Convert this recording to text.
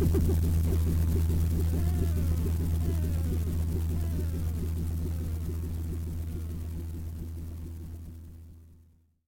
Ha ha ha ha ha!